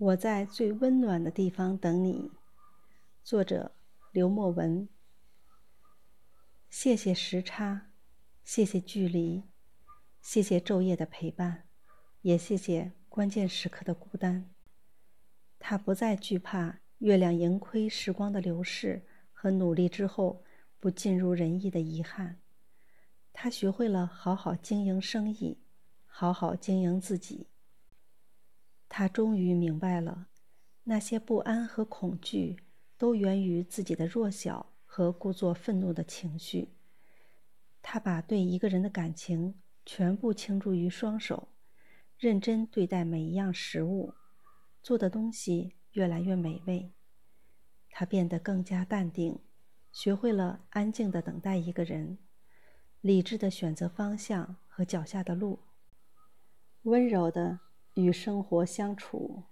我在最温暖的地方等你。作者：刘墨文。谢谢时差，谢谢距离，谢谢昼夜的陪伴，也谢谢关键时刻的孤单。他不再惧怕月亮盈亏时光的流逝和努力之后不尽如人意的遗憾。他学会了好好经营生意，好好经营自己。他终于明白了，那些不安和恐惧都源于自己的弱小和故作愤怒的情绪。他把对一个人的感情全部倾注于双手，认真对待每一样食物，做的东西越来越美味。他变得更加淡定，学会了安静的等待一个人，理智的选择方向和脚下的路，温柔的。与生活相处。